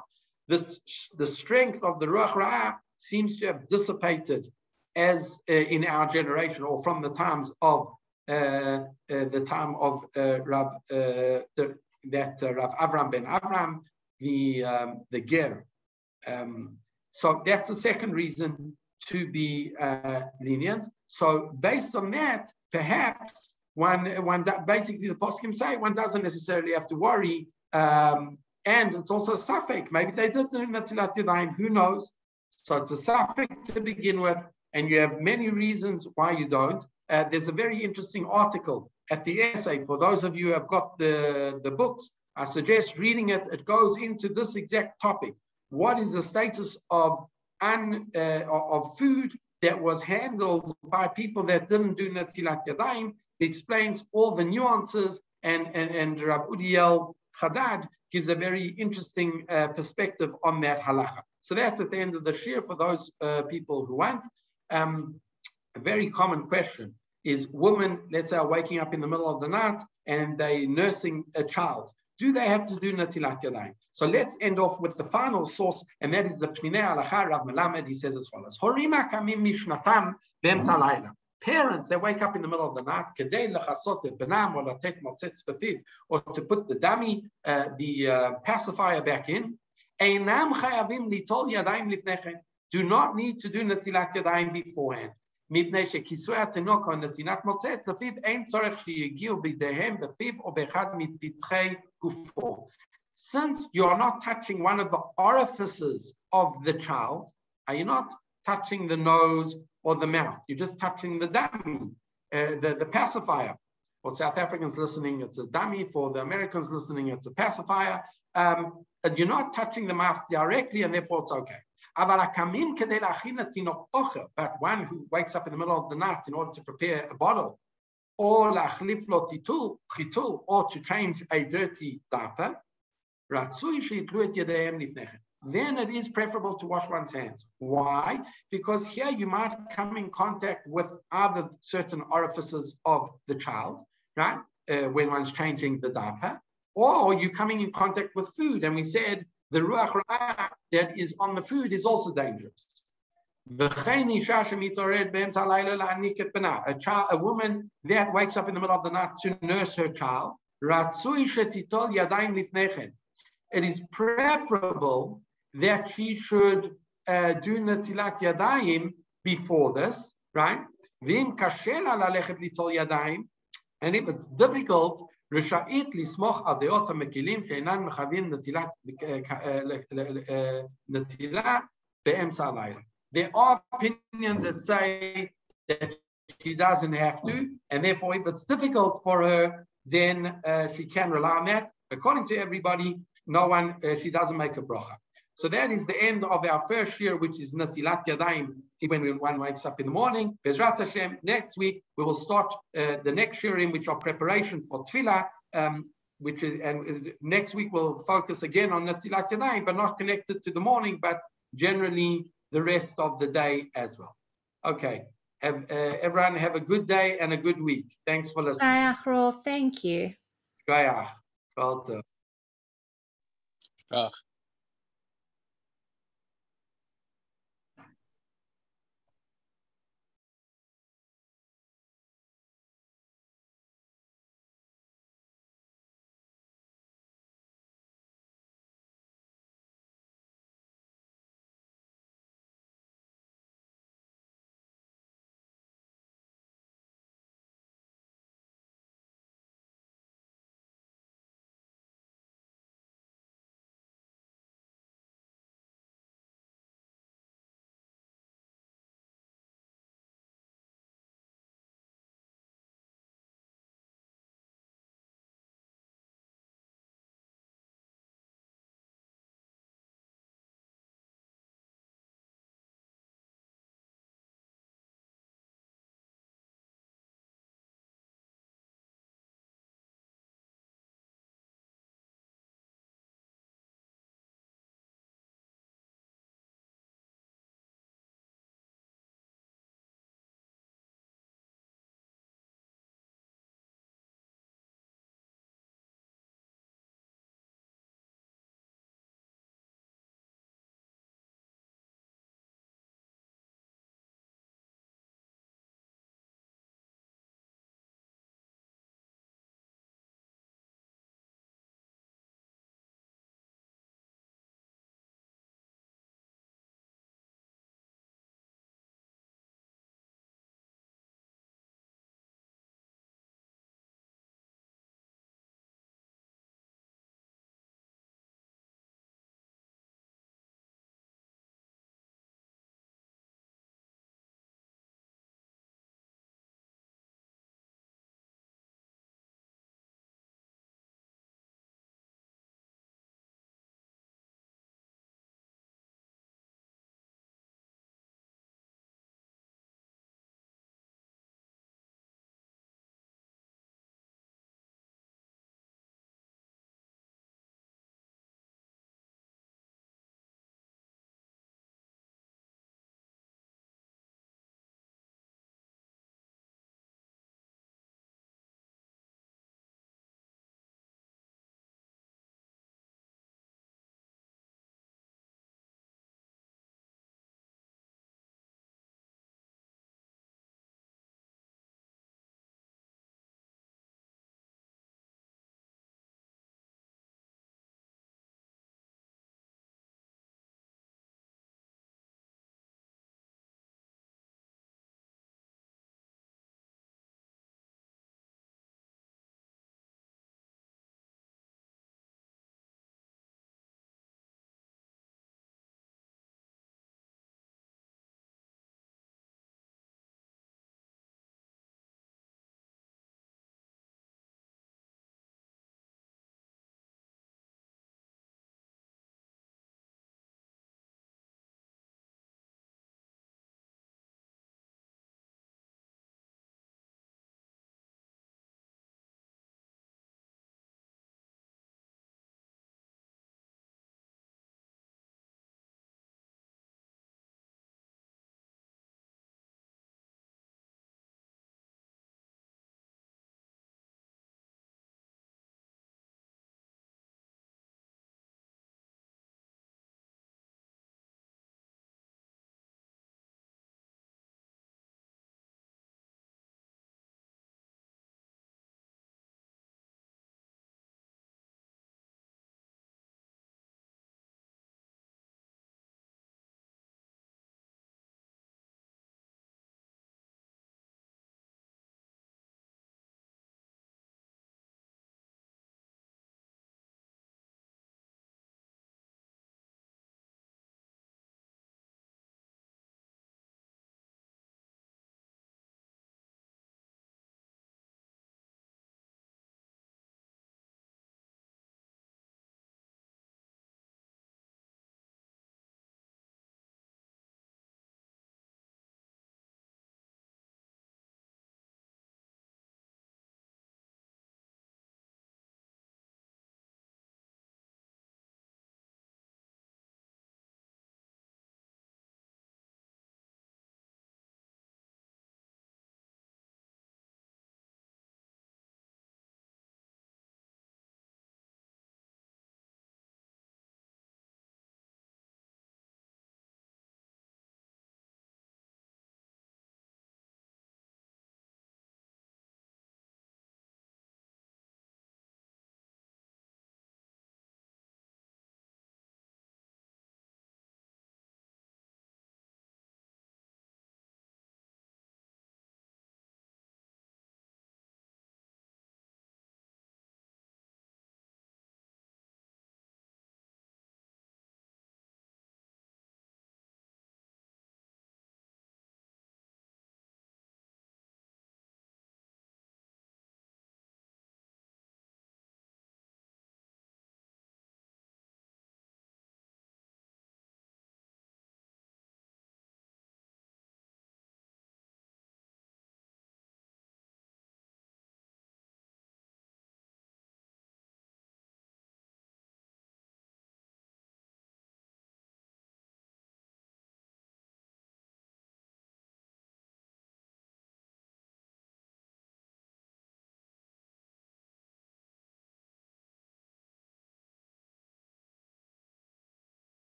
this the strength of the Ruach Ra'ah seems to have dissipated as uh, in our generation or from the times of uh, uh, the time of uh, Rav uh, the, that uh, Rav Avram ben Avram, the um, the Ger. Um, so that's the second reason to be lenient. So based on that, perhaps one, one that basically the poskim say one doesn't necessarily have to worry. Um, and it's also a suffix. Maybe they did do Natilat Yadayim, who knows? So it's a suffix to begin with, and you have many reasons why you don't. Uh, there's a very interesting article at the essay. For those of you who have got the, the books, I suggest reading it. It goes into this exact topic. What is the status of, un, uh, of food that was handled by people that didn't do Natilat Yadayim. Explains all the nuances, and, and, and Rav Udiel Haddad gives a very interesting uh, perspective on that halacha. So that's at the end of the shiur for those uh, people who want. Um, a very common question is women, let's say, are waking up in the middle of the night and they nursing a child do they have to do Natilat Yadayim? So let's end off with the final source, and that is the Peninei Halacha Rav Melamed. He says as follows: Horima kamim mishnatam b'emsa Parents, they wake up in the middle of the night, kedei lechasot benam or latet motzetz befiv, or to put the dummy, uh, the uh, pacifier back in. Einam chayavim litol yadayim lifnechen. Do not need to do natilat yadayim beforehand. מפני shekisuya התינוק או נתינת מוצץ לפיו אין צורך שיגיעו בידיהם בפיו או באחד מפתחי gufo. Since you are not touching one of the orifices of the child, are you not touching the nose or the mouth? You're just touching the dummy, uh, the, the pacifier. For South Africans listening, it's a dummy. For the Americans listening, it's a pacifier. Um, and you're not touching the mouth directly, and therefore it's okay. But one who wakes up in the middle of the night in order to prepare a bottle or to change a dirty diaper, then it is preferable to wash one's hands. Why? Because here you might come in contact with other certain orifices of the child, right? Uh, when one's changing the diaper, or you're coming in contact with food. And we said the ruach that is on the food is also dangerous. A, child, a woman that wakes up in the middle of the night to nurse her child, it is preferable that she should uh, do Natilat Yadayim before this, right? And if it's difficult, רשאית לסמוך על דעות המקילים שאינן מכוון נטילה באמצע הלילה. There are opinions that say that she doesn't have to, and therefore if it's difficult for her, then uh, she can rely on that. According to everybody, no one, uh, she doesn't make a bracha. So that is the end of our first year, which is Natilat Yadayim, when one wakes up in the morning. Bezrat Hashem, next week we will start uh, the next year in which are preparation for Tefillah, um, which is, and uh, next week we'll focus again on Natilat Yadayim, but not connected to the morning, but generally the rest of the day as well. Okay, Have, uh, everyone have a good day and a good week. Thanks for listening. Shayach Rolf, thank you.